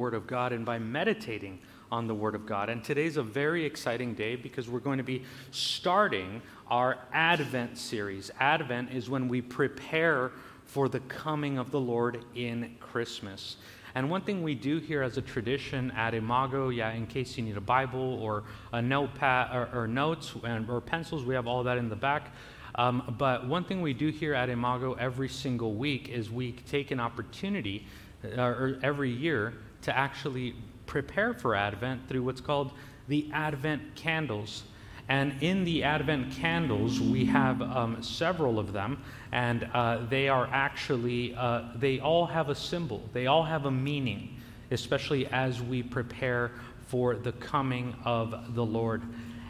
Word of God and by meditating on the Word of God. And today's a very exciting day because we're going to be starting our Advent series. Advent is when we prepare for the coming of the Lord in Christmas. And one thing we do here as a tradition at Imago, yeah, in case you need a Bible or a notepad or, or notes and, or pencils, we have all that in the back. Um, but one thing we do here at Imago every single week is we take an opportunity, uh, or every year, to actually prepare for Advent through what's called the Advent candles. And in the Advent candles, we have um, several of them, and uh, they are actually, uh, they all have a symbol, they all have a meaning, especially as we prepare for the coming of the Lord.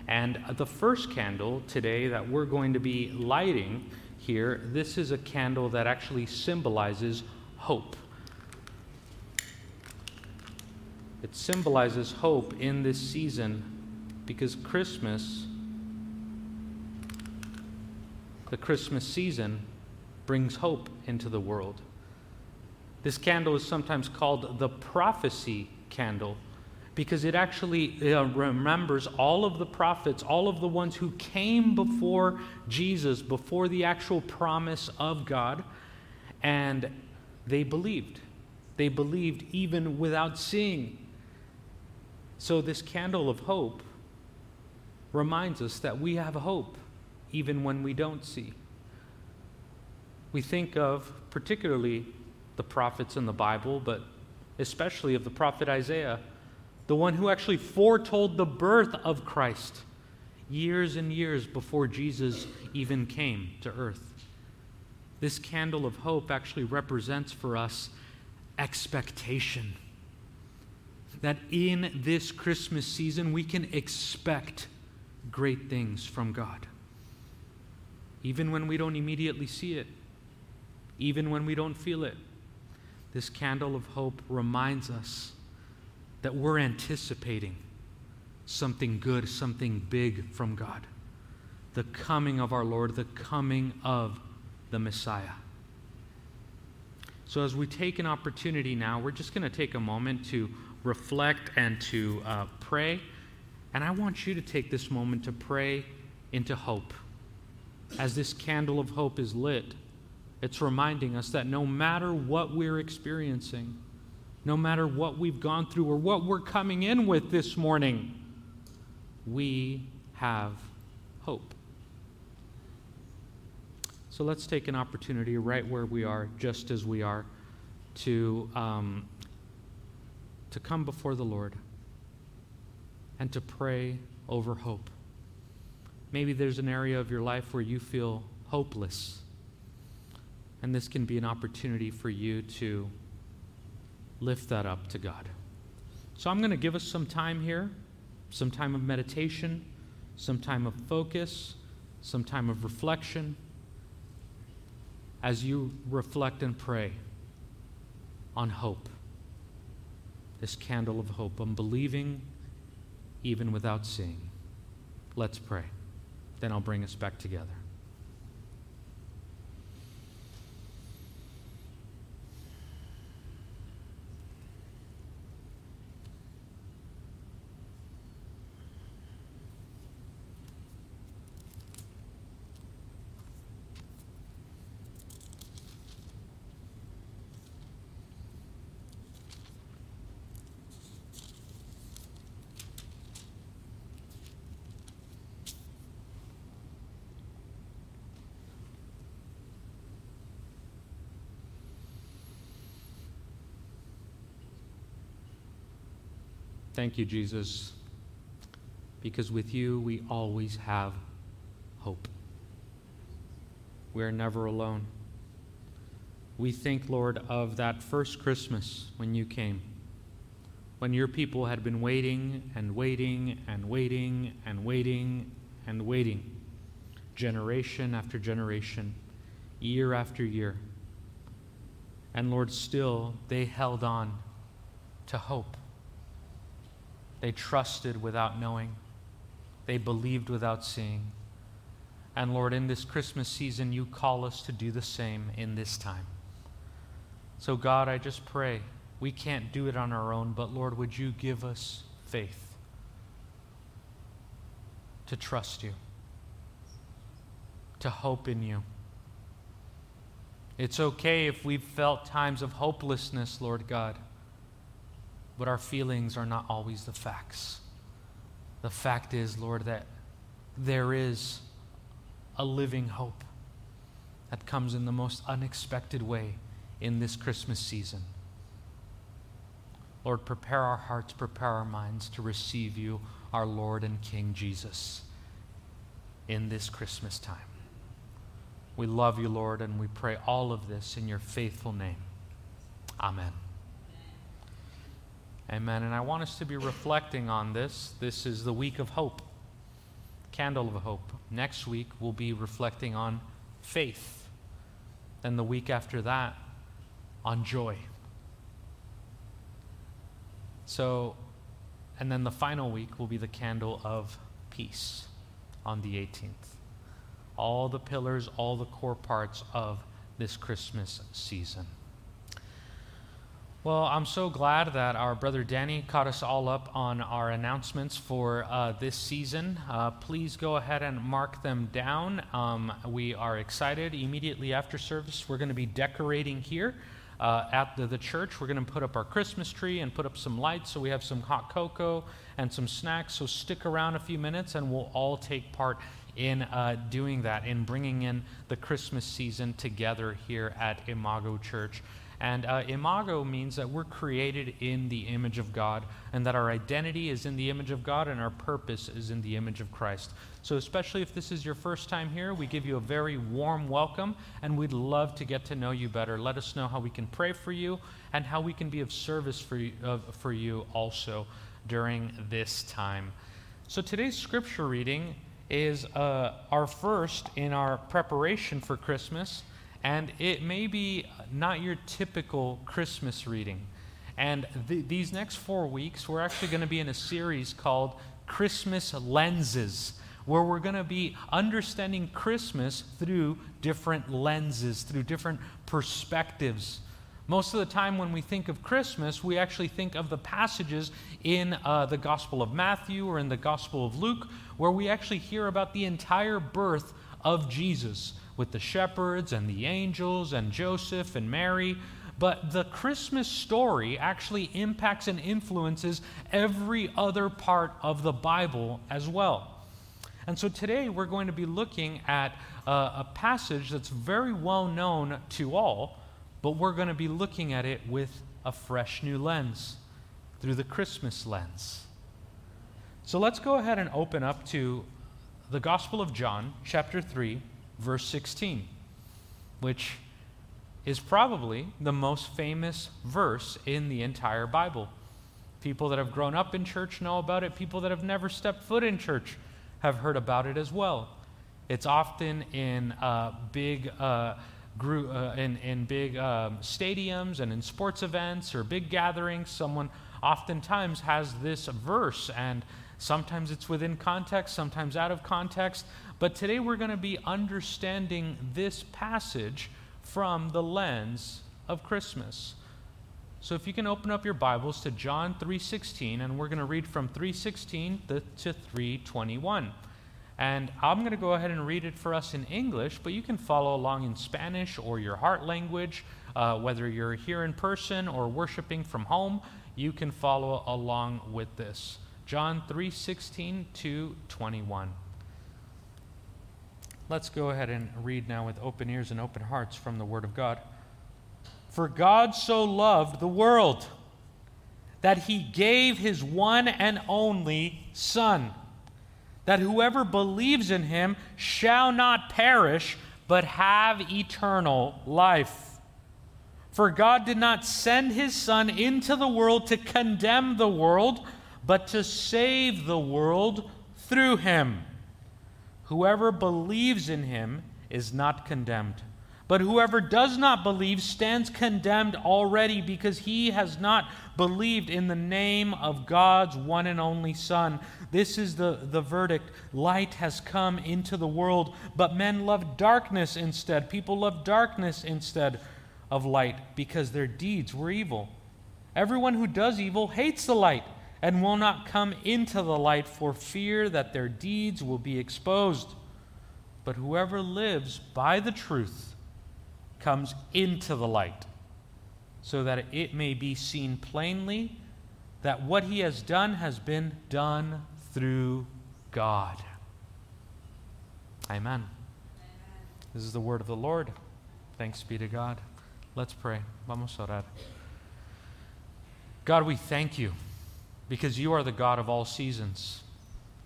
And the first candle today that we're going to be lighting here, this is a candle that actually symbolizes hope. It symbolizes hope in this season because Christmas, the Christmas season, brings hope into the world. This candle is sometimes called the prophecy candle because it actually uh, remembers all of the prophets, all of the ones who came before Jesus, before the actual promise of God, and they believed. They believed even without seeing. So, this candle of hope reminds us that we have hope even when we don't see. We think of particularly the prophets in the Bible, but especially of the prophet Isaiah, the one who actually foretold the birth of Christ years and years before Jesus even came to earth. This candle of hope actually represents for us expectation that in this Christmas season we can expect great things from God. Even when we don't immediately see it, even when we don't feel it, this candle of hope reminds us that we're anticipating something good, something big from God. The coming of our Lord, the coming of the Messiah. So, as we take an opportunity now, we're just going to take a moment to reflect and to uh, pray. And I want you to take this moment to pray into hope. As this candle of hope is lit, it's reminding us that no matter what we're experiencing, no matter what we've gone through or what we're coming in with this morning, we have hope. So let's take an opportunity right where we are, just as we are, to um, to come before the Lord and to pray over hope. Maybe there's an area of your life where you feel hopeless, and this can be an opportunity for you to lift that up to God. So I'm going to give us some time here, some time of meditation, some time of focus, some time of reflection as you reflect and pray on hope this candle of hope. I'm believing even without seeing. Let's pray. Then I'll bring us back together. Thank you, Jesus, because with you we always have hope. We're never alone. We think, Lord, of that first Christmas when you came, when your people had been waiting and waiting and waiting and waiting and waiting, generation after generation, year after year. And Lord, still they held on to hope. They trusted without knowing, they believed without seeing. And Lord, in this Christmas season, you call us to do the same in this time. So, God, I just pray we can't do it on our own, but Lord, would you give us faith to trust you, to hope in you? It's okay if we've felt times of hopelessness, Lord God, but our feelings are not always the facts. The fact is, Lord, that there is a living hope that comes in the most unexpected way in this Christmas season. Lord, prepare our hearts, prepare our minds to receive you, our Lord and King Jesus, in this Christmas time. We love you, Lord, and we pray all of this in your faithful name. Amen. Amen. And I want us to be reflecting on this. This is the week of hope, candle of hope. Next week, we'll be reflecting on faith. Then the week after that, on joy. So, and then the final week will be the candle of peace on the 18th all the pillars, all the core parts of this Christmas season. Well, I'm so glad that our brother Danny caught us all up on our announcements for uh, this season. Uh, please go ahead and mark them down. Um, we are excited. Immediately after service, we're going to be decorating here uh, at the, the church. We're going to put up our Christmas tree and put up some lights so we have some hot cocoa and some snacks. So stick around a few minutes and we'll all take part in uh, doing that, in bringing in the Christmas season together here at Imago Church. And uh, imago means that we're created in the image of God, and that our identity is in the image of God, and our purpose is in the image of Christ. So, especially if this is your first time here, we give you a very warm welcome, and we'd love to get to know you better. Let us know how we can pray for you and how we can be of service for you, uh, for you also during this time. So, today's scripture reading is uh, our first in our preparation for Christmas, and it may be not your typical Christmas reading. And th- these next four weeks, we're actually going to be in a series called Christmas Lenses, where we're going to be understanding Christmas through different lenses, through different perspectives. Most of the time, when we think of Christmas, we actually think of the passages in uh, the Gospel of Matthew or in the Gospel of Luke, where we actually hear about the entire birth of Jesus with the shepherds and the angels and Joseph and Mary. But the Christmas story actually impacts and influences every other part of the Bible as well. And so today we're going to be looking at uh, a passage that's very well known to all but we're going to be looking at it with a fresh new lens, through the Christmas lens. So let's go ahead and open up to the Gospel of John, chapter 3, verse 16, which is probably the most famous verse in the entire Bible. People that have grown up in church know about it, people that have never stepped foot in church have heard about it as well. It's often in uh, big. Uh, grew, uh, in, in big um, stadiums and in sports events or big gatherings, someone oftentimes has this verse, and sometimes it's within context, sometimes out of context. But today we're going to be understanding this passage from the lens of Christmas. So if you can open up your Bibles to John 3:16 and we're going to read from 3:16 to 3:21. And I'm going to go ahead and read it for us in English, but you can follow along in Spanish or your heart language. Uh, whether you're here in person or worshiping from home, you can follow along with this. John 3:16 to 21. Let's go ahead and read now with open ears and open hearts from the Word of God. For God so loved the world that he gave his one and only Son that whoever believes in him shall not perish, but have eternal life. For God did not send his Son into the world to condemn the world, but to save the world through him. Whoever believes in him is not condemned. But whoever does not believe stands condemned already because he has not believed in the name of God's one and only Son. This is the, the verdict. Light has come into the world, but men love darkness instead. People love darkness instead of light because their deeds were evil. Everyone who does evil hates the light and will not come into the light for fear that their deeds will be exposed. But whoever lives by the truth comes into the light, so that it may be seen plainly that what he has done has been done through God. Amen. This is the word of the Lord. Thanks be to God. Let's pray. Vamos a orar. God, we thank you because you are the God of all seasons.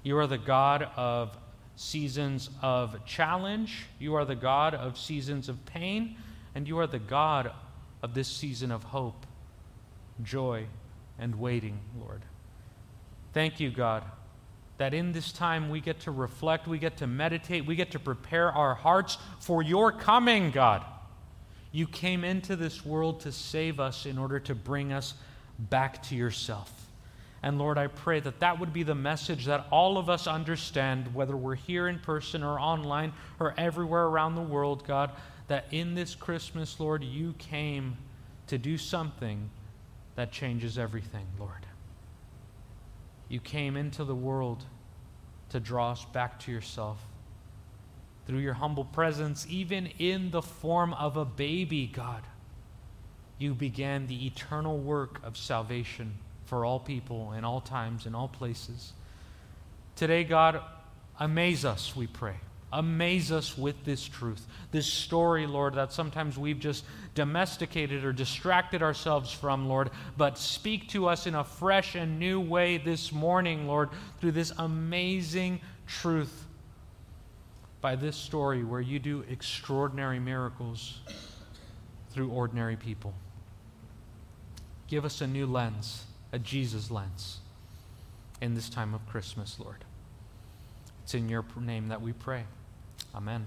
You are the God of seasons of challenge, you are the God of seasons of pain, and you are the God of this season of hope, joy, and waiting, Lord. Thank you, God, that in this time we get to reflect, we get to meditate, we get to prepare our hearts for your coming, God. You came into this world to save us in order to bring us back to yourself. And Lord, I pray that that would be the message that all of us understand, whether we're here in person or online or everywhere around the world, God, that in this Christmas, Lord, you came to do something that changes everything, Lord. You came into the world to draw us back to yourself through your humble presence, even in the form of a baby, God you began the eternal work of salvation for all people in all times in all places. Today, God, amaze us, we pray. Amaze us with this truth, this story, Lord, that sometimes we've just domesticated or distracted ourselves from, Lord. But speak to us in a fresh and new way this morning, Lord, through this amazing truth by this story where you do extraordinary miracles through ordinary people. Give us a new lens, a Jesus lens, in this time of Christmas, Lord. It's in your name that we pray. Amen.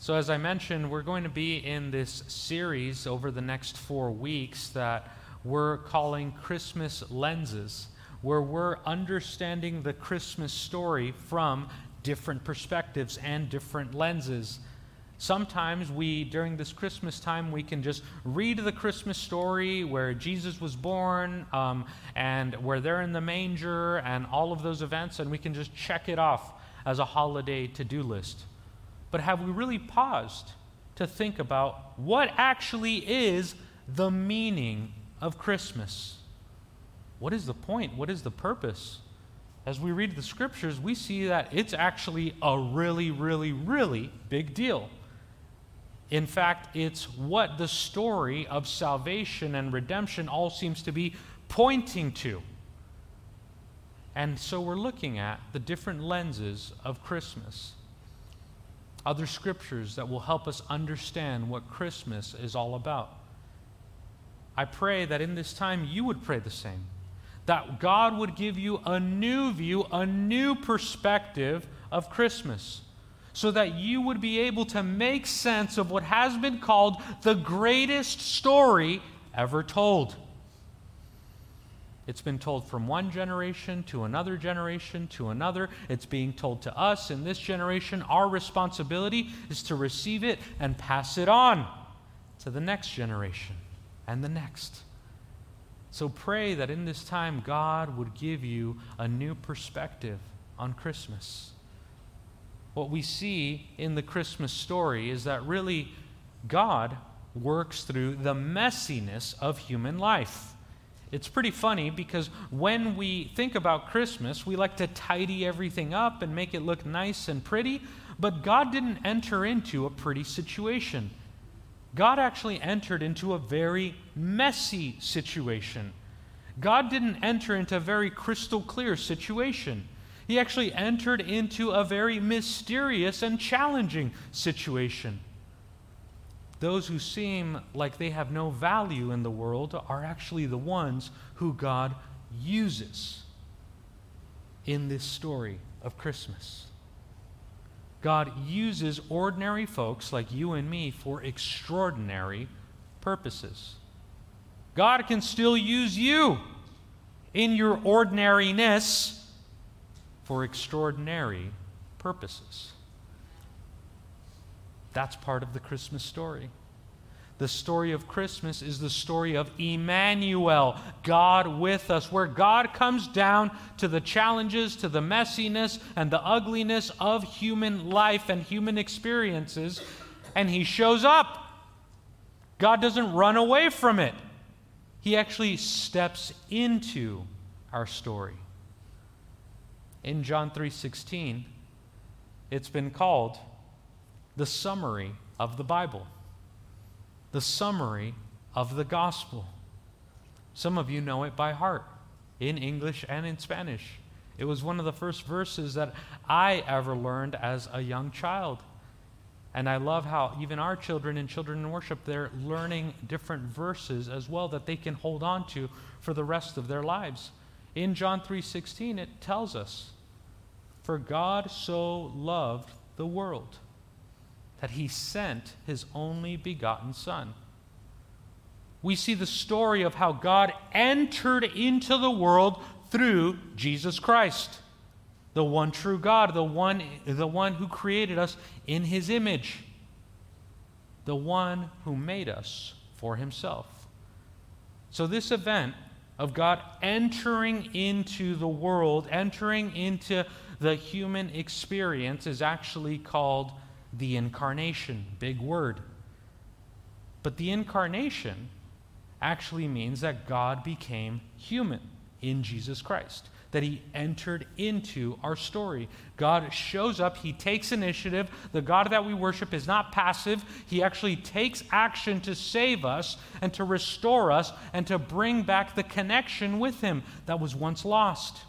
So, as I mentioned, we're going to be in this series over the next four weeks that we're calling Christmas Lenses, where we're understanding the Christmas story from different perspectives and different lenses. Sometimes we, during this Christmas time, we can just read the Christmas story where Jesus was born um, and where they're in the manger and all of those events, and we can just check it off as a holiday to do list. But have we really paused to think about what actually is the meaning of Christmas? What is the point? What is the purpose? As we read the scriptures, we see that it's actually a really, really, really big deal. In fact, it's what the story of salvation and redemption all seems to be pointing to. And so we're looking at the different lenses of Christmas. Other scriptures that will help us understand what Christmas is all about. I pray that in this time you would pray the same. That God would give you a new view, a new perspective of Christmas so that you would be able to make sense of what has been called the greatest story ever told. It's been told from one generation to another generation to another. It's being told to us in this generation. Our responsibility is to receive it and pass it on to the next generation and the next. So pray that in this time God would give you a new perspective on Christmas what we see in the Christmas story is that really God works through the messiness of human life. It's pretty funny because when we think about Christmas, we like to tidy everything up and make it look nice and pretty, but God didn't enter into a pretty situation. God actually entered into a very messy situation. God didn't enter into a very crystal clear situation he actually entered into a very mysterious and challenging situation. Those who seem like they have no value in the world are actually the ones who God uses in this story of Christmas. God uses ordinary folks like you and me for extraordinary purposes. God can still use you in your ordinariness for extraordinary purposes. That's part of the Christmas story. The story of Christmas is the story of Emmanuel, God with us, where God comes down to the challenges, to the messiness, and the ugliness of human life and human experiences, and He shows up. God doesn't run away from it, He actually steps into our story. In John 3:16, it's been called the summary of the Bible the summary of the gospel. Some of you know it by heart in English and in Spanish. It was one of the first verses that I ever learned as a young child. And I love how even our children and children in worship, they're learning different verses as well that they can hold on to for the rest of their lives. In John 3:16 it tells us, "For God so loved the world that he sent his only begotten Son. We see the story of how God entered into the world through Jesus Christ, the one true God, the one, the one who created us in his image, the one who made us for himself. So, this event of God entering into the world, entering into the human experience, is actually called the incarnation. Big word. But the incarnation actually means that God became human in Jesus Christ, that he entered into our story. God shows up, he takes initiative. The God that we worship is not passive, he actually takes action to save us and to restore us and to bring back the connection with him that was once lost.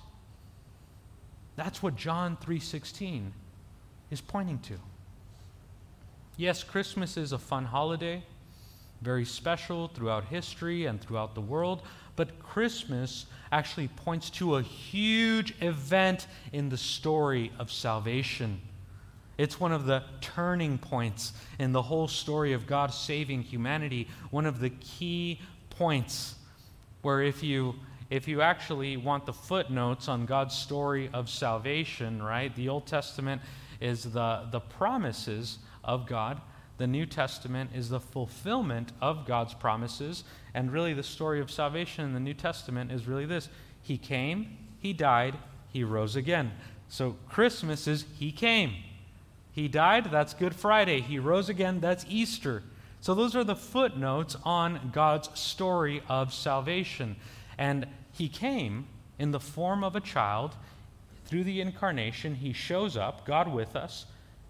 That's what John 3:16 is pointing to. Yes, Christmas is a fun holiday, very special throughout history and throughout the world, but Christmas actually points to a huge event in the story of salvation. It's one of the turning points in the whole story of God saving humanity, one of the key points where if you if you actually want the footnotes on God's story of salvation, right? The Old Testament is the the promises of God. The New Testament is the fulfillment of God's promises. And really, the story of salvation in the New Testament is really this He came, He died, He rose again. So, Christmas is He came. He died, that's Good Friday. He rose again, that's Easter. So, those are the footnotes on God's story of salvation. And He came in the form of a child. Through the incarnation, He shows up, God with us.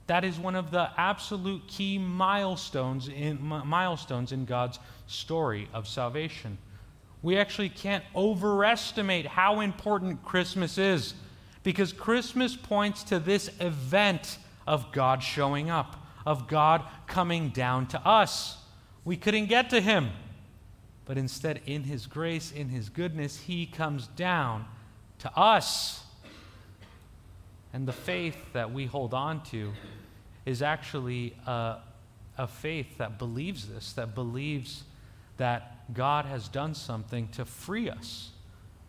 That is one of the absolute key milestones in, milestones in God's story of salvation. We actually can't overestimate how important Christmas is because Christmas points to this event of God showing up, of God coming down to us. We couldn't get to Him, but instead, in His grace, in His goodness, He comes down to us. And the faith that we hold on to is actually a, a faith that believes this, that believes that God has done something to free us,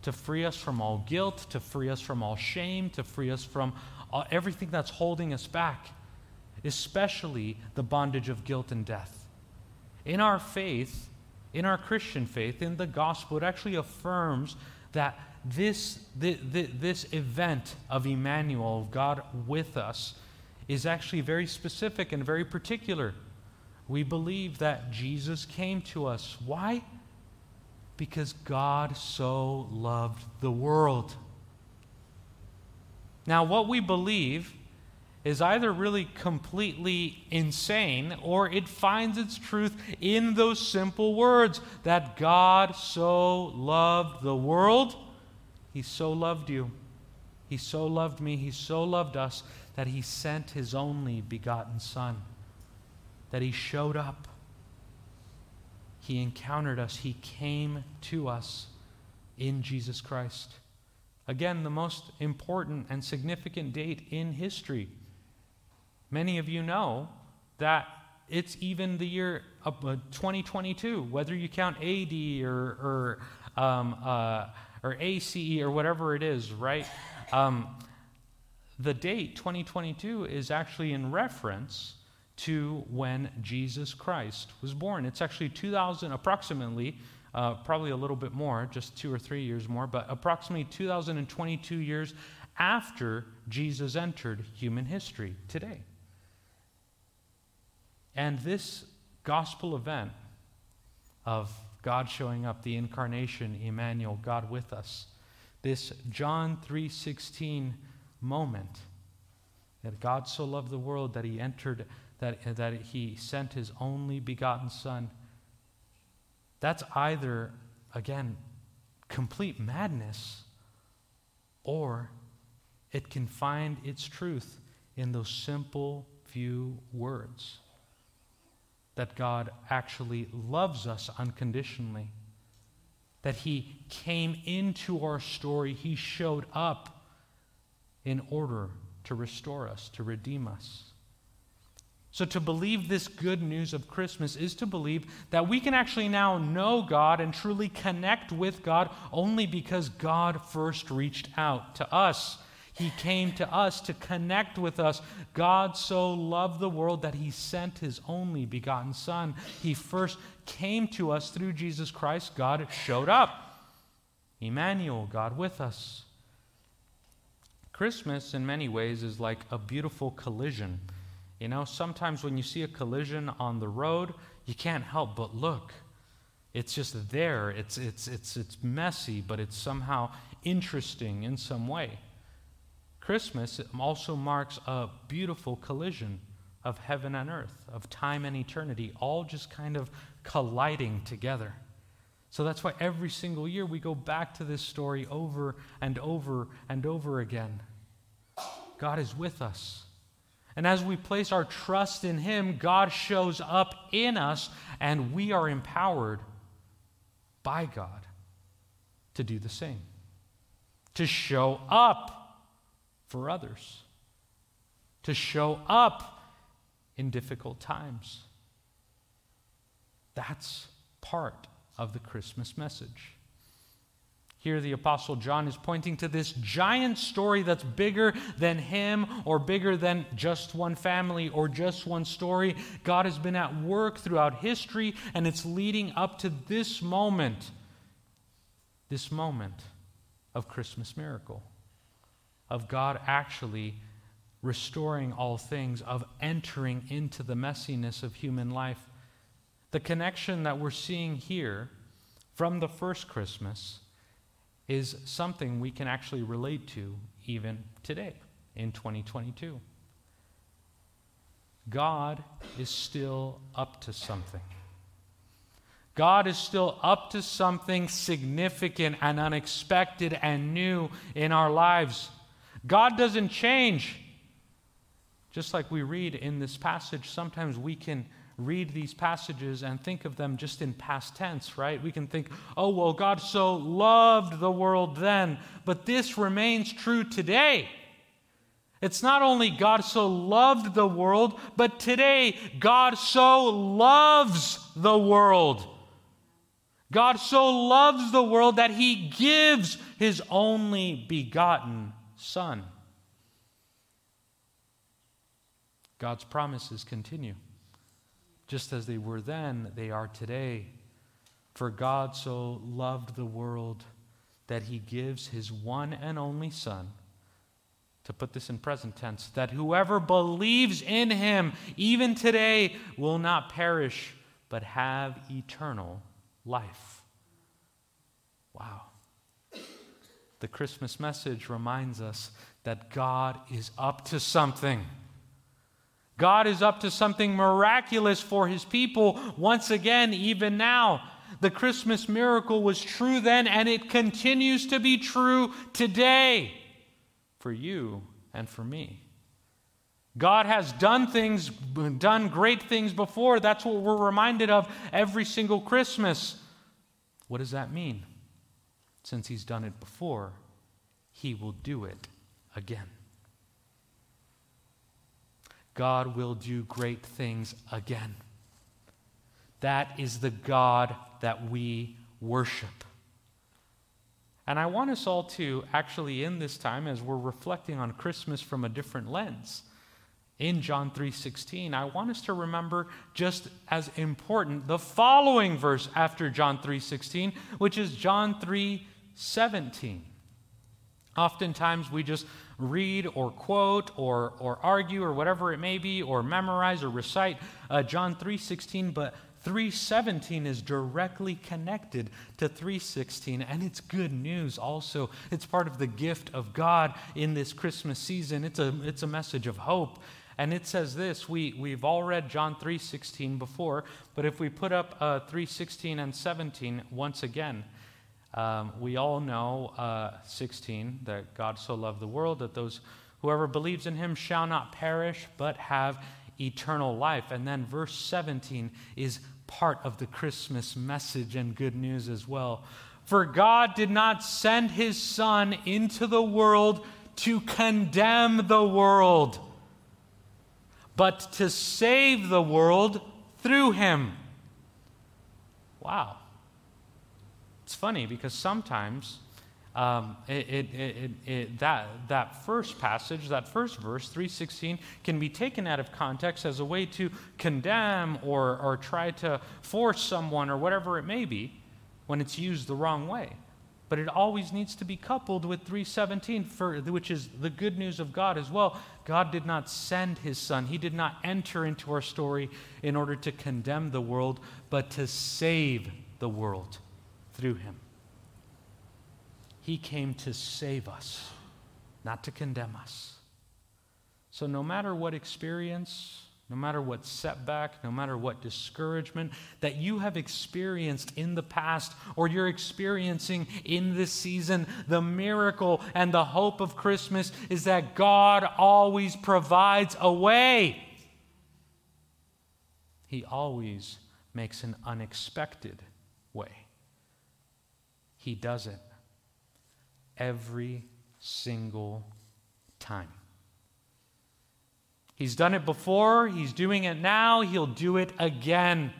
to free us from all guilt, to free us from all shame, to free us from all, everything that's holding us back, especially the bondage of guilt and death. In our faith, in our Christian faith, in the gospel, it actually affirms that this, this, this event of Emmanuel, of God with us, is actually very specific and very particular. We believe that Jesus came to us. Why? Because God so loved the world. Now, what we believe is either really completely insane or it finds its truth in those simple words that God so loved the world, He so loved you. He so loved me, He so loved us that he sent his only begotten Son, that he showed up. He encountered us, he came to us in Jesus Christ. Again, the most important and significant date in history. Many of you know that it's even the year uh, 2022, whether you count AD or, or, um, uh, or ACE or whatever it is, right? Um, the date 2022 is actually in reference to when Jesus Christ was born. It's actually 2000, approximately, uh, probably a little bit more, just two or three years more, but approximately 2022 years after Jesus entered human history today. And this gospel event of God showing up, the incarnation, Emmanuel, God with us, this John 3:16 moment that God so loved the world that he entered that, that he sent his only begotten son. That's either again complete madness or it can find its truth in those simple few words that God actually loves us unconditionally, that He came into our story, He showed up in order to restore us, to redeem us. So, to believe this good news of Christmas is to believe that we can actually now know God and truly connect with God only because God first reached out to us. He came to us to connect with us. God so loved the world that He sent His only begotten Son. He first came to us through Jesus Christ. God showed up. Emmanuel, God with us. Christmas, in many ways, is like a beautiful collision you know, sometimes when you see a collision on the road, you can't help but look. It's just there. It's, it's, it's, it's messy, but it's somehow interesting in some way. Christmas also marks a beautiful collision of heaven and earth, of time and eternity, all just kind of colliding together. So that's why every single year we go back to this story over and over and over again. God is with us. And as we place our trust in Him, God shows up in us, and we are empowered by God to do the same, to show up for others, to show up in difficult times. That's part of the Christmas message. Here, the Apostle John is pointing to this giant story that's bigger than him or bigger than just one family or just one story. God has been at work throughout history, and it's leading up to this moment this moment of Christmas miracle, of God actually restoring all things, of entering into the messiness of human life. The connection that we're seeing here from the first Christmas is something we can actually relate to even today in 2022. God is still up to something. God is still up to something significant and unexpected and new in our lives. God doesn't change. Just like we read in this passage, sometimes we can read these passages and think of them just in past tense, right? We can think, oh, well, God so loved the world then, but this remains true today. It's not only God so loved the world, but today God so loves the world. God so loves the world that he gives his only begotten Son. God's promises continue. Just as they were then, they are today. For God so loved the world that he gives his one and only Son. To put this in present tense, that whoever believes in him, even today, will not perish, but have eternal life. Wow. The Christmas message reminds us that God is up to something. God is up to something miraculous for his people once again, even now. The Christmas miracle was true then, and it continues to be true today for you and for me. God has done things, done great things before. That's what we're reminded of every single Christmas. What does that mean? Since He's done it before, He will do it again. God will do great things again. That is the God that we worship. And I want us all to actually, in this time, as we're reflecting on Christmas from a different lens, in John 3:16, I want us to remember just as important the following verse after John 3:16, which is John 3:17. Oftentimes we just read or quote or, or argue or whatever it may be or memorize or recite uh, John 3:16, but 317 is directly connected to 316 and it's good news also. It's part of the gift of god in this christmas season. It's a, it's a message of hope. And it says this we, we've all read john 316 before but if we put up uh, 316 and 17 once again um, we all know uh, 16 that god so loved the world that those whoever believes in him shall not perish but have eternal life. And then verse 17 is part of the Christmas message and good news as well. For God did not send his Son into the world to condemn the world, but to save the world through him. Wow. Funny because sometimes um, it, it, it, that, that first passage, that first verse, 316, can be taken out of context as a way to condemn or, or try to force someone or whatever it may be when it's used the wrong way. But it always needs to be coupled with 317, for, which is the good news of God as well. God did not send his son, he did not enter into our story in order to condemn the world, but to save the world through him. He came to save us, not to condemn us. So, no matter what experience, no matter what setback, no matter what discouragement that you have experienced in the past or you're experiencing in this season, the miracle and the hope of Christmas is that God always provides a way. He always makes an unexpected way. He does it every single time. He's done it before, he's doing it now, he'll do it again.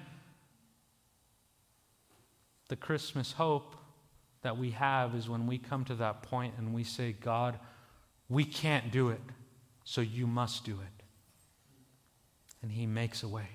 The Christmas hope that we have is when we come to that point and we say, God, we can't do it, so you must do it. And he makes a way.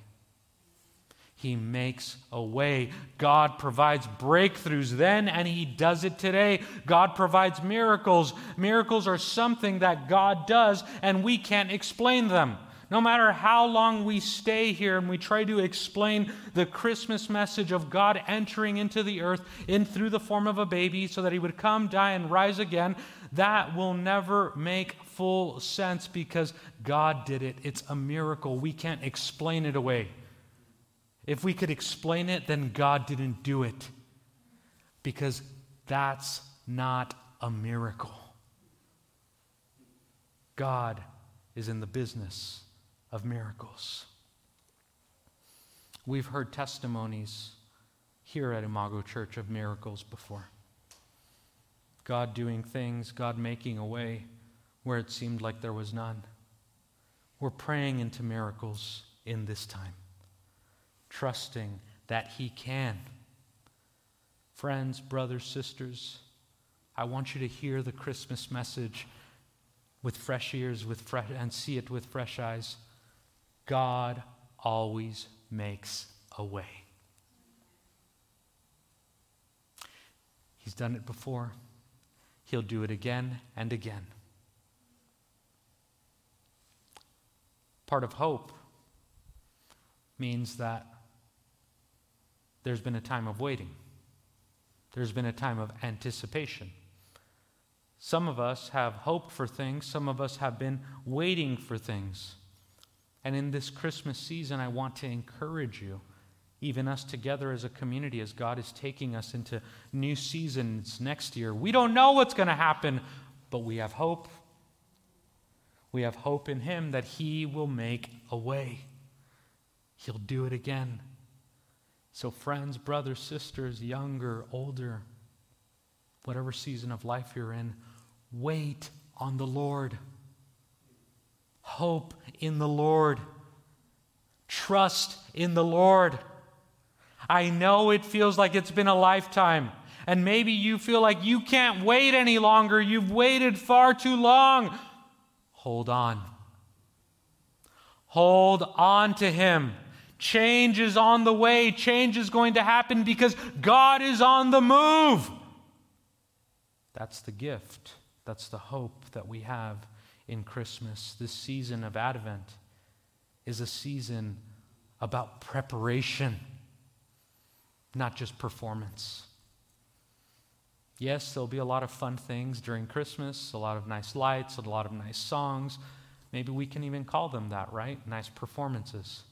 He makes a way. God provides breakthroughs then, and He does it today. God provides miracles. Miracles are something that God does, and we can't explain them. No matter how long we stay here and we try to explain the Christmas message of God entering into the earth in through the form of a baby so that he would come, die, and rise again, that will never make full sense because God did it. It's a miracle. We can't explain it away. If we could explain it, then God didn't do it because that's not a miracle. God is in the business of miracles. We've heard testimonies here at Imago Church of miracles before. God doing things, God making a way where it seemed like there was none. We're praying into miracles in this time trusting that He can. Friends, brothers, sisters, I want you to hear the Christmas message with fresh ears with fresh, and see it with fresh eyes. God always makes a way. He's done it before. He'll do it again and again. Part of hope means that there's been a time of waiting, there's been a time of anticipation. Some of us have hoped for things, some of us have been waiting for things. And in this Christmas season, I want to encourage you, even us together as a community, as God is taking us into new seasons next year. We don't know what's going to happen, but we have hope. We have hope in Him that He will make a way. He'll do it again. So, friends, brothers, sisters, younger, older, whatever season of life you're in, wait on the Lord. Hope in the Lord. Trust in the Lord. I know it feels like it's been a lifetime. And maybe you feel like you can't wait any longer. You've waited far too long. Hold on. Hold on to Him. Change is on the way. Change is going to happen because God is on the move. That's the gift. That's the hope that we have in Christmas. This season of Advent is a season about preparation, not just performance. Yes, there'll be a lot of fun things during Christmas, a lot of nice lights, a lot of nice songs. Maybe we can even call them that, right? Nice performances.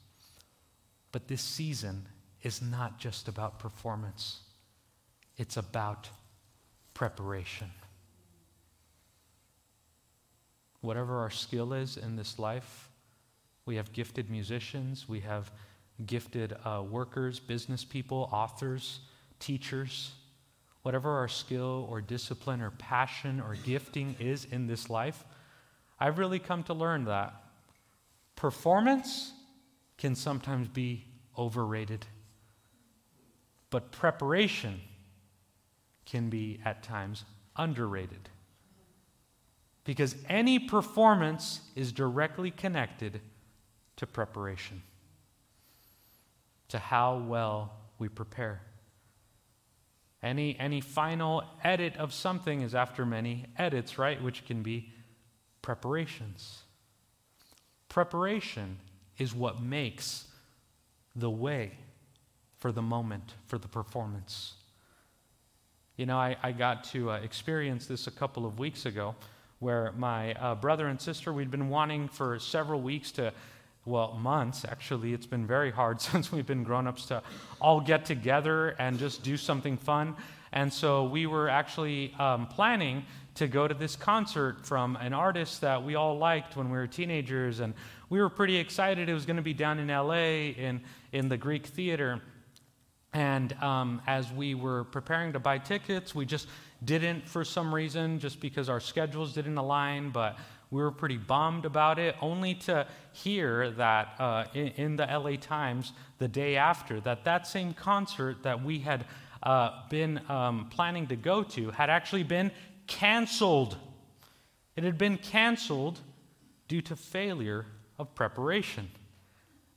But this season is not just about performance, it's about preparation. Whatever our skill is in this life, we have gifted musicians, we have gifted uh, workers, business people, authors, teachers. Whatever our skill or discipline or passion or gifting is in this life, I've really come to learn that performance can sometimes be overrated, but preparation can be at times underrated. Because any performance is directly connected to preparation, to how well we prepare. Any, any final edit of something is after many edits, right? Which can be preparations. Preparation is what makes the way for the moment, for the performance. You know, I, I got to uh, experience this a couple of weeks ago where my uh, brother and sister, we'd been wanting for several weeks to well, months actually. It's been very hard since we've been grown ups to all get together and just do something fun. And so we were actually um, planning to go to this concert from an artist that we all liked when we were teenagers. And we were pretty excited. It was going to be down in LA in, in the Greek Theater. And um, as we were preparing to buy tickets, we just didn't for some reason, just because our schedules didn't align. But we were pretty bummed about it, only to hear that uh, in, in, the LA Times the day after, that that same concert that we had uh, been um, planning to go to had actually been canceled. It had been canceled due to failure of preparation.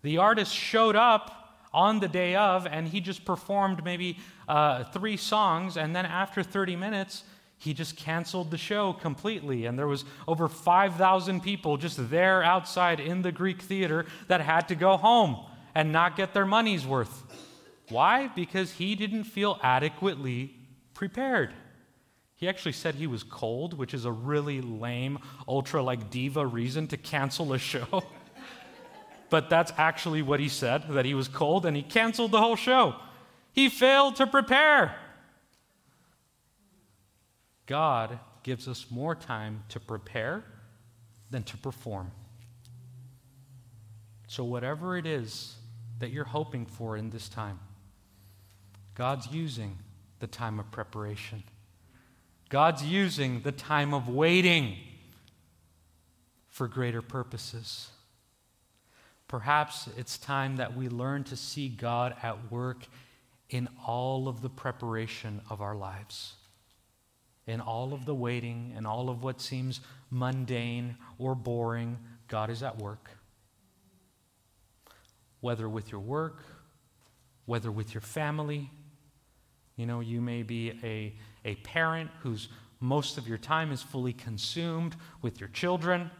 The artist showed up on the day of, and he just performed maybe uh, three songs, and then after 30 minutes, he just canceled the show completely and there was over 5000 people just there outside in the greek theater that had to go home and not get their money's worth why because he didn't feel adequately prepared he actually said he was cold which is a really lame ultra like diva reason to cancel a show but that's actually what he said that he was cold and he canceled the whole show he failed to prepare God gives us more time to prepare than to perform. So, whatever it is that you're hoping for in this time, God's using the time of preparation. God's using the time of waiting for greater purposes. Perhaps it's time that we learn to see God at work in all of the preparation of our lives in all of the waiting and all of what seems mundane or boring, God is at work. Whether with your work, whether with your family, you know, you may be a, a parent whose most of your time is fully consumed with your children,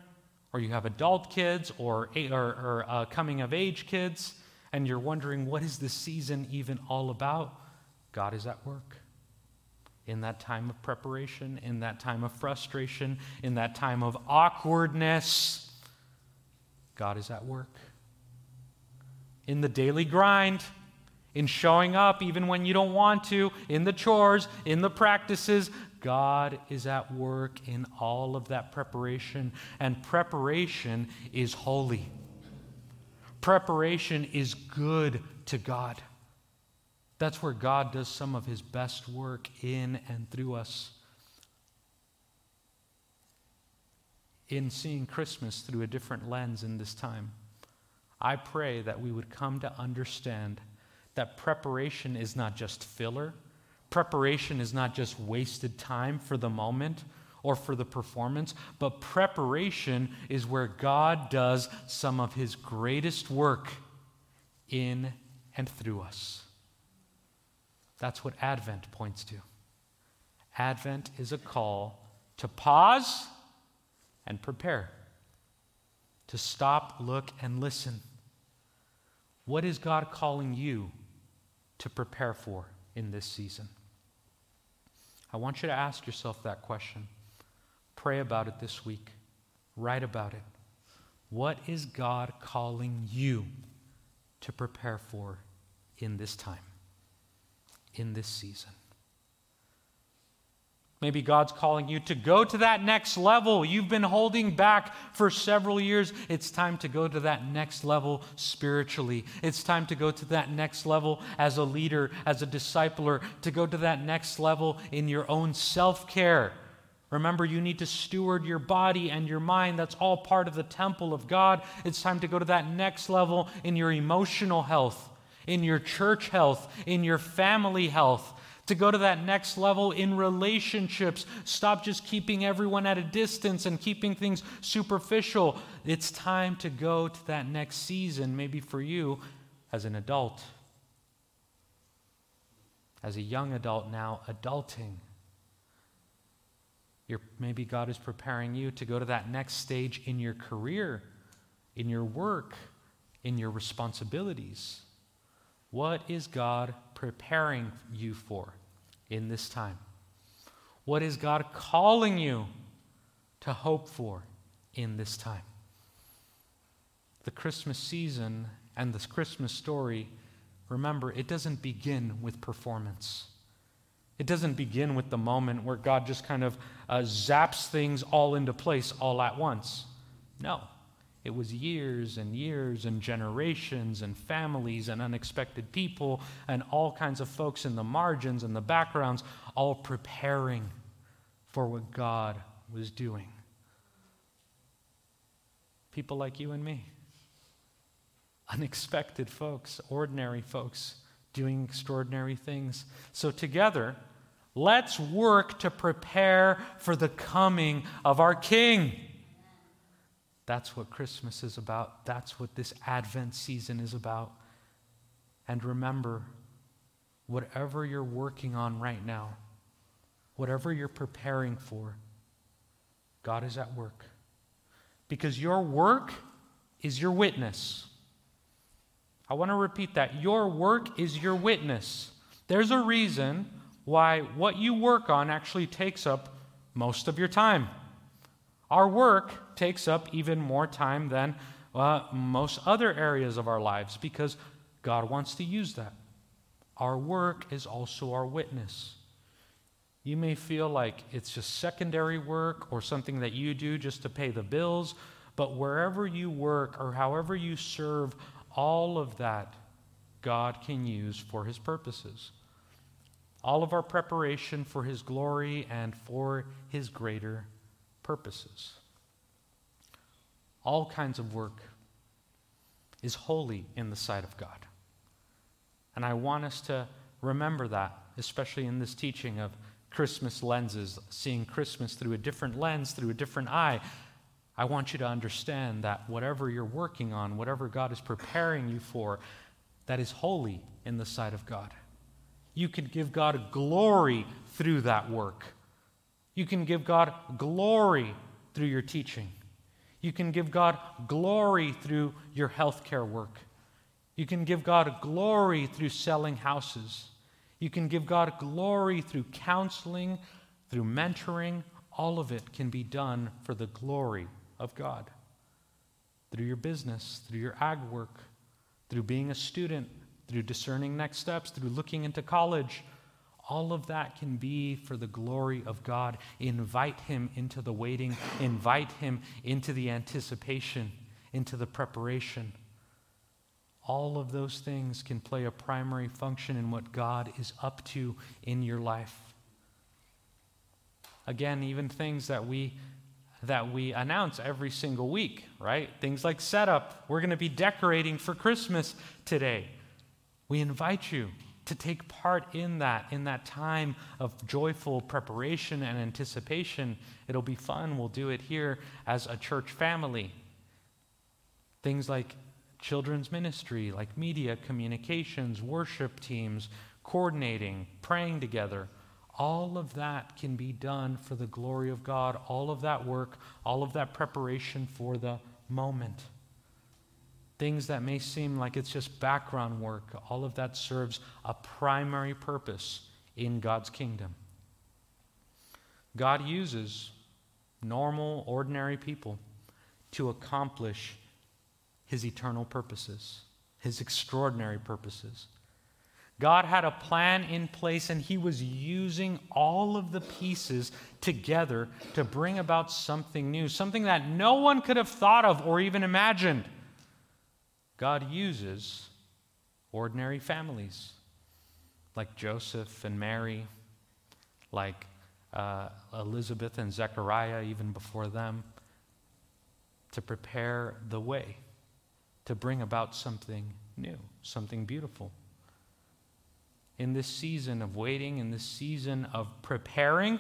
or you have adult kids or, or, or uh, coming of age kids, and you're wondering, what is this season even all about? God is at work in that time of preparation, in that time of frustration, in that time of awkwardness, God is at work. In the daily grind, in showing up even when you don't want to, in the chores, in the practices, God is at work in all of that preparation. And preparation is holy. Preparation is good to God. That's where God does some of his best work in and through us. In seeing Christmas through a different lens in this time, I pray that we would come to understand that preparation is not just filler, preparation is not just wasted time for the moment or for the performance, but preparation is where God does some of his greatest work in and through us. That's what Advent points to. Advent is a call to pause and prepare, to stop, look, and listen. What is God calling you to prepare for in this season? I want you to ask yourself that question. Pray about it this week. Write about it. What is God calling you to prepare for in this time, in this season? Maybe God's calling you to go to that next level. You've been holding back for several years. It's time to go to that next level spiritually. It's time to go to that next level as a leader, as a discipler, to go to that next level in your own self care. Remember, you need to steward your body and your mind. That's all part of the temple of God. It's time to go to that next level in your emotional health, in your church health, in your family health to go to that next level in relationships. Stop just keeping everyone at a distance and keeping things superficial. It's time to go to that next season, maybe for you as an adult, as a young adult now, adulting. You're, maybe God is preparing you to go to that next stage in your career, in your work, in your responsibilities. What is God preparing you for in this time? What is God calling you to hope for in this time? The Christmas season and this Christmas story, remember, it doesn't begin with performance. It doesn't begin with the moment where God just kind of uh, zaps things all into place all at once. No. It was years and years and generations and families and unexpected people and all kinds of folks in the margins and the backgrounds, all preparing for what God was doing. People like you and me. Unexpected folks, ordinary folks doing extraordinary things. So, together, let's work to prepare for the coming of our King. That's what Christmas is about. That's what this Advent season is about. And remember, whatever you're working on right now, whatever you're preparing for, God is at work. Because your work is your witness. I want to repeat that. Your work is your witness. There's a reason why what you work on actually takes up most of your time. Our work takes up even more time than uh, most other areas of our lives because God wants to use that. Our work is also our witness. You may feel like it's just secondary work or something that you do just to pay the bills, but wherever you work or however you serve, all of that God can use for His purposes. All of our preparation for His glory and for His greater purposes. All kinds of work is holy in the sight of God. And I want us to remember that, especially in this teaching of Christmas lenses, seeing Christmas through a different lens, through a different eye. I want you to understand that whatever you're working on, whatever God is preparing you for, that is holy in the sight of God. You can give God glory through that work. You can give God glory through your teaching. You can give God glory through your healthcare work. You can give God glory through selling houses. You can give God glory through counseling, through mentoring. All of it can be done for the glory of God. Through your business, through your ag work, through being a student, through discerning next steps, through looking into college all of that can be for the glory of God. Invite Him into the waiting, invite Him into the anticipation, into the preparation. All of those things can play a primary function in what God is up to in your life. Again, even things that we that we announce every single week, right? Things like setup. We're going to be decorating for Christmas today. We invite you to take part in that, in that time of joyful preparation and anticipation. It'll be fun. We'll do it here as a church family. Things like children's ministry, like media, communications, worship teams, coordinating, praying together. All of that can be done for the glory of God. All of that work, all of that preparation for the moment. Things that may seem like it's just background work, all of that serves a primary purpose in God's kingdom. God uses normal, ordinary people to accomplish his eternal purposes, his extraordinary purposes. God had a plan in place, and He was using all of the pieces together to bring about something new, something that no one could have thought of or even imagined. God uses ordinary families like Joseph and Mary, like uh, Elizabeth and Zechariah, even before them, to prepare the way, to bring about something new, something beautiful. In this season of waiting, in this season of preparing,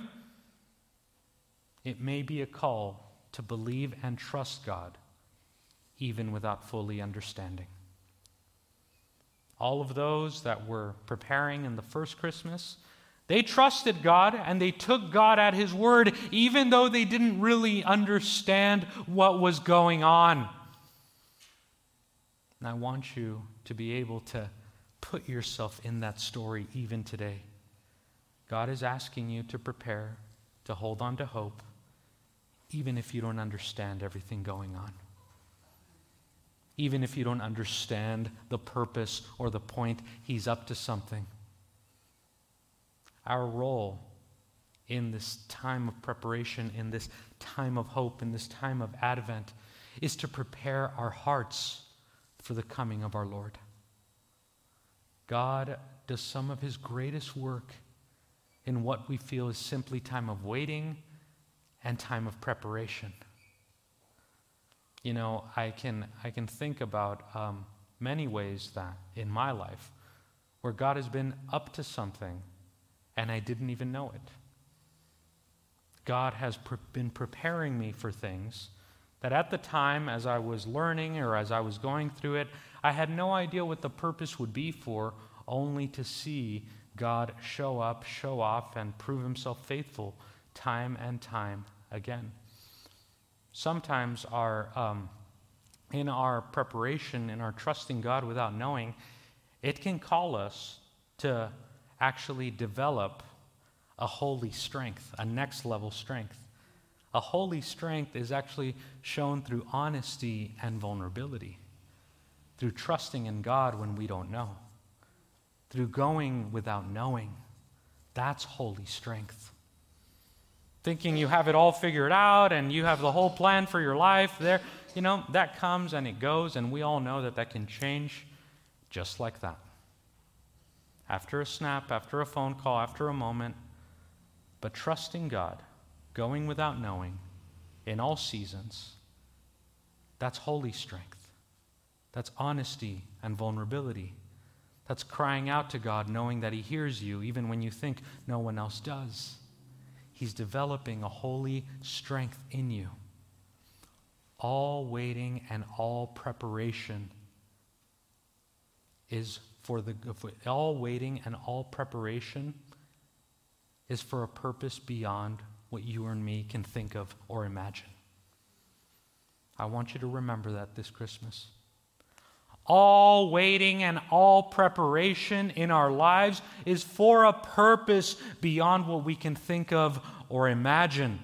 it may be a call to believe and trust God, even without fully understanding. All of those that were preparing in the first Christmas, they trusted God and they took God at His word, even though they didn't really understand what was going on. And I want you to be able to put yourself in that story even today. God is asking you to prepare, to hold on to hope, even if you don't understand everything going on. Even if you don't understand the purpose or the point, He's up to something. Our role in this time of preparation, in this time of hope, in this time of Advent, is to prepare our hearts for the coming of our Lord. God does some of his greatest work in what we feel is simply time of waiting and time of preparation. You know, I can, I can think about um, many ways that in my life where God has been up to something and I didn't even know it. God has pre- been preparing me for things that at the time, as I was learning or as I was going through it, I had no idea what the purpose would be for, only to see God show up, show off, and prove himself faithful time and time again. Sometimes our, um, in our preparation, in our trusting God without knowing, it can call us to actually develop a holy strength, a next level strength. A holy strength is actually shown through honesty and vulnerability through trusting in God when we don't know, through going without knowing. That's holy strength. Thinking you have it all figured out and you have the whole plan for your life, there, you know, that comes and it goes, and we all know that that can change just like that. After a snap, after a phone call, after a moment, but trusting God, going without knowing, in all seasons, that's holy strength. That's honesty and vulnerability. That's crying out to God, knowing that He hears you, even when you think no one else does. He's developing a holy strength in you. All waiting and all preparation is for the all waiting and all preparation is for a purpose beyond what you and me can think of or imagine. I want you to remember that this Christmas all waiting and all preparation in our lives is for a purpose beyond what we can think of or imagine.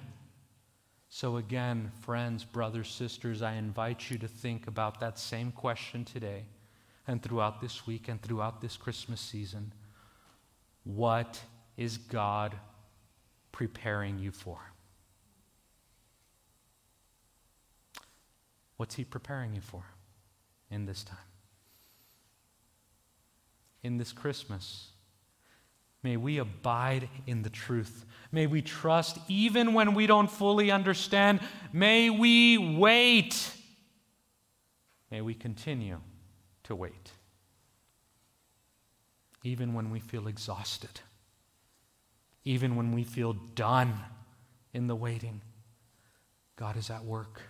So, again, friends, brothers, sisters, I invite you to think about that same question today and throughout this week and throughout this Christmas season. What is God preparing you for? What's He preparing you for in this time? In this Christmas. May we abide in the truth. May we trust even when we don't fully understand. May we wait. May we continue to wait. even when we feel exhausted, even when we feel done in the waiting. God is at work.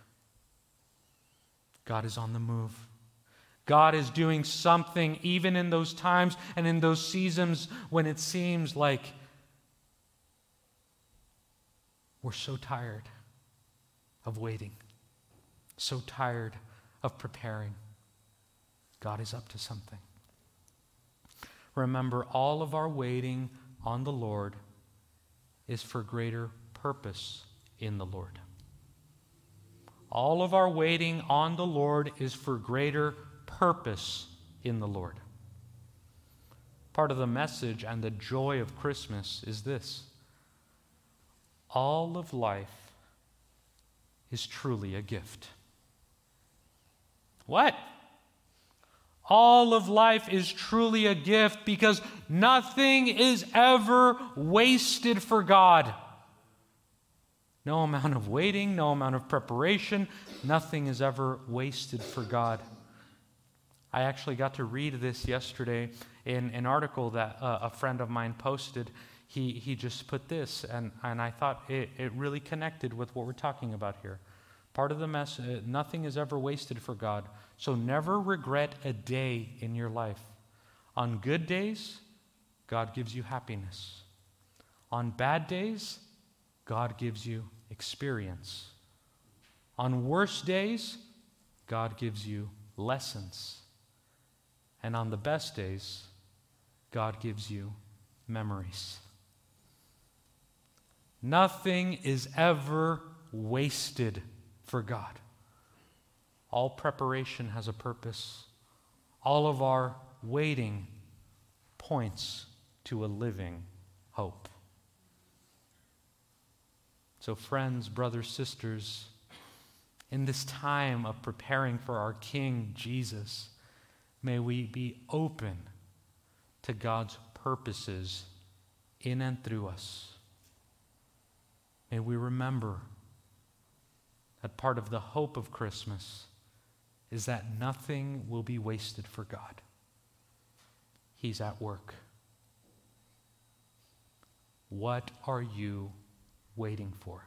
God is on the move. God is doing something even in those times and in those seasons when it seems like we're so tired of waiting, so tired of preparing. God is up to something. Remember, all of our waiting on the Lord is for greater purpose in the Lord. All of our waiting on the Lord is for greater purpose in the Lord. Part of the message and the joy of Christmas is this all of life is truly a gift. What? All of life is truly a gift because nothing is ever wasted for God. No amount of waiting, no amount of preparation, nothing is ever wasted for God. I actually got to read this yesterday in an article that uh, a friend of mine posted. He, he just put this, and, and I thought it, it really connected with what we're talking about here. Part of the mess, uh, nothing is ever wasted for God. So never regret a day in your life. On good days, God gives you happiness. On bad days, God gives you experience. On worse days, God gives you lessons. And on the best days, God gives you memories. Nothing is ever wasted for God. All preparation has a purpose. All of our waiting points to a living hope. So, friends, brothers, sisters, in this time of preparing for our King Jesus, may we be open to God's purposes in and through us. May we remember that part of the hope of Christmas is that nothing will be wasted for God. He's at work. What are you waiting for?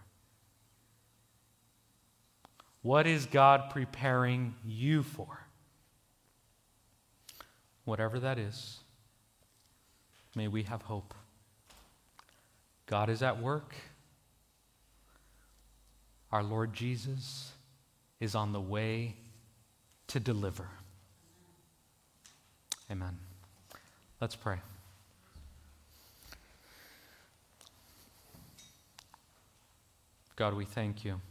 What is God preparing you for? Whatever that is, may we have hope. God is at work. Our Lord Jesus is on the way to deliver. Amen. Let's pray. God, we thank you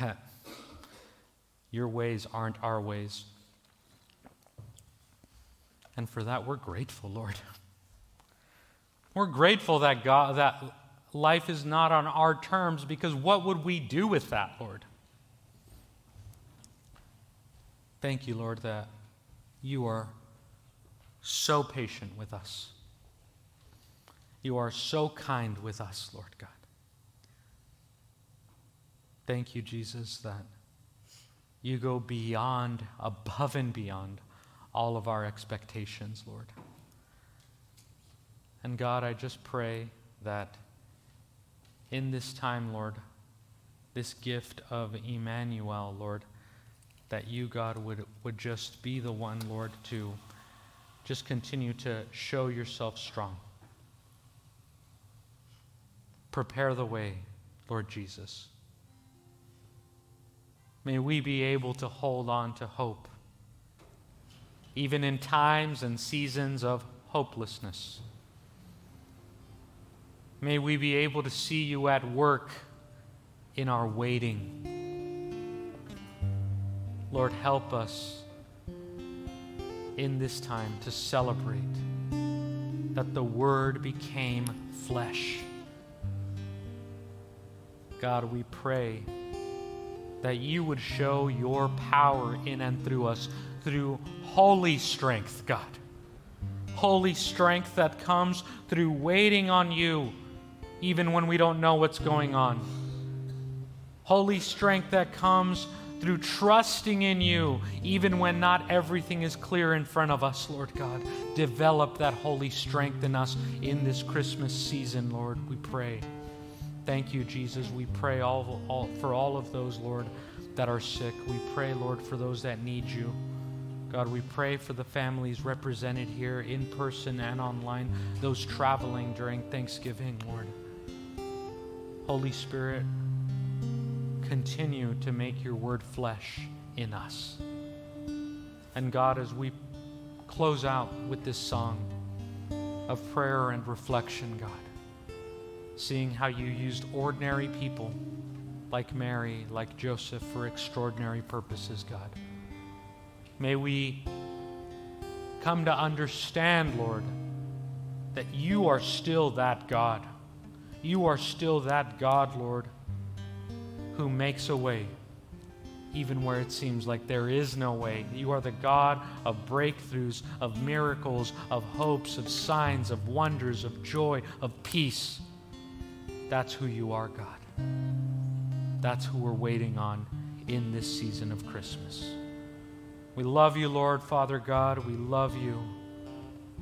that your ways aren't our ways. And for that, we're grateful, Lord. We're grateful that God, that life is not on our terms because what would we do with that, Lord? Thank you, Lord, that you are so patient with us. You are so kind with us, Lord God. Thank you, Jesus, that you go beyond, above and beyond all of our expectations, Lord. And God, I just pray that in this time, Lord, this gift of Emmanuel, Lord, that you, God, would, would just be the one, Lord, to just continue to show yourself strong. Prepare the way, Lord Jesus. May we be able to hold on to hope, even in times and seasons of hopelessness. May we be able to see you at work in our waiting. Lord, help us in this time to celebrate that the Word became flesh. God, we pray that you would show your power in and through us through holy strength, God. Holy strength that comes through waiting on you, even when we don't know what's going on. Holy strength that comes through trusting in you, even when not everything is clear in front of us, Lord God. Develop that holy strength in us in this Christmas season, Lord, we pray. Thank you, Jesus. We pray all, all, for all of those, Lord, that are sick. We pray, Lord, for those that need you. God, we pray for the families represented here in person and online, those traveling during Thanksgiving, Lord. Holy Spirit, continue to make your word flesh in us. And God, as we close out with this song of prayer and reflection, God, seeing how you used ordinary people like Mary, like Joseph, for extraordinary purposes, God. May we come to understand, Lord, that you are still that God. You are still that God, Lord, who makes a way even where it seems like there is no way. You are the God of breakthroughs, of miracles, of hopes, of signs, of wonders, of joy, of peace. That's who you are, God. That's who we're waiting on in this season of Christmas. We love you, Lord, Father God. We love you.